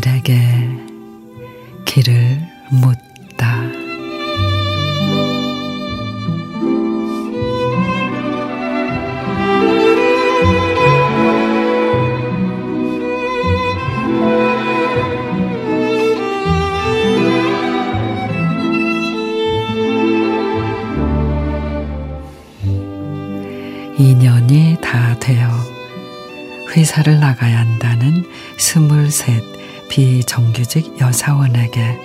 그녀에게 길을 묻다. 2년이 다 되어 회사를 나가야 한다는 스물셋 비정규직 여사원에게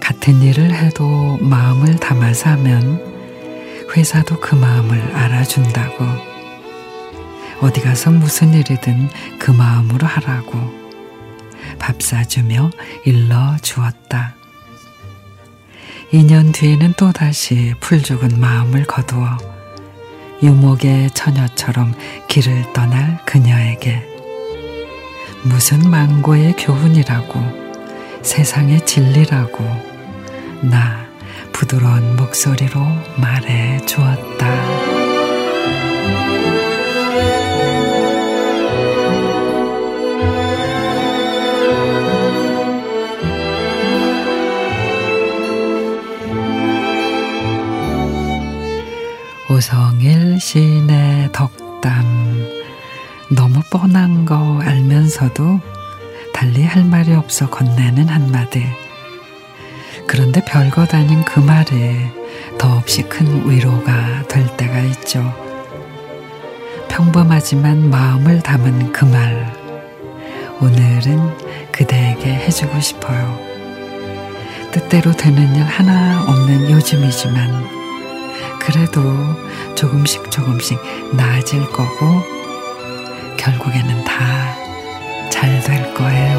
같은 일을 해도 마음을 담아서 하면 회사도 그 마음을 알아준다고 어디 가서 무슨 일이든 그 마음으로 하라고 밥 사주며 일러 주었다. 2년 뒤에는 또다시 풀죽은 마음을 거두어 유목의 처녀처럼 길을 떠날 그녀에게 무슨 망고의 교훈이라고 세상의 진리라고 나 부드러운 목소리로 말해 주었다. 오성일 시인의 덕담 너무 뻔한 거 알면서도 달리 할 말이 없어 건네는 한마디 그런데 별것 아닌 그 말이 더없이 큰 위로가 될 때가 있죠. 평범하지만 마음을 담은 그 말 오늘은 그대에게 해주고 싶어요. 뜻대로 되는 일 하나 없는 요즘이지만 그래도 조금씩 조금씩 나아질 거고 결국에는 다 잘 될 거예요.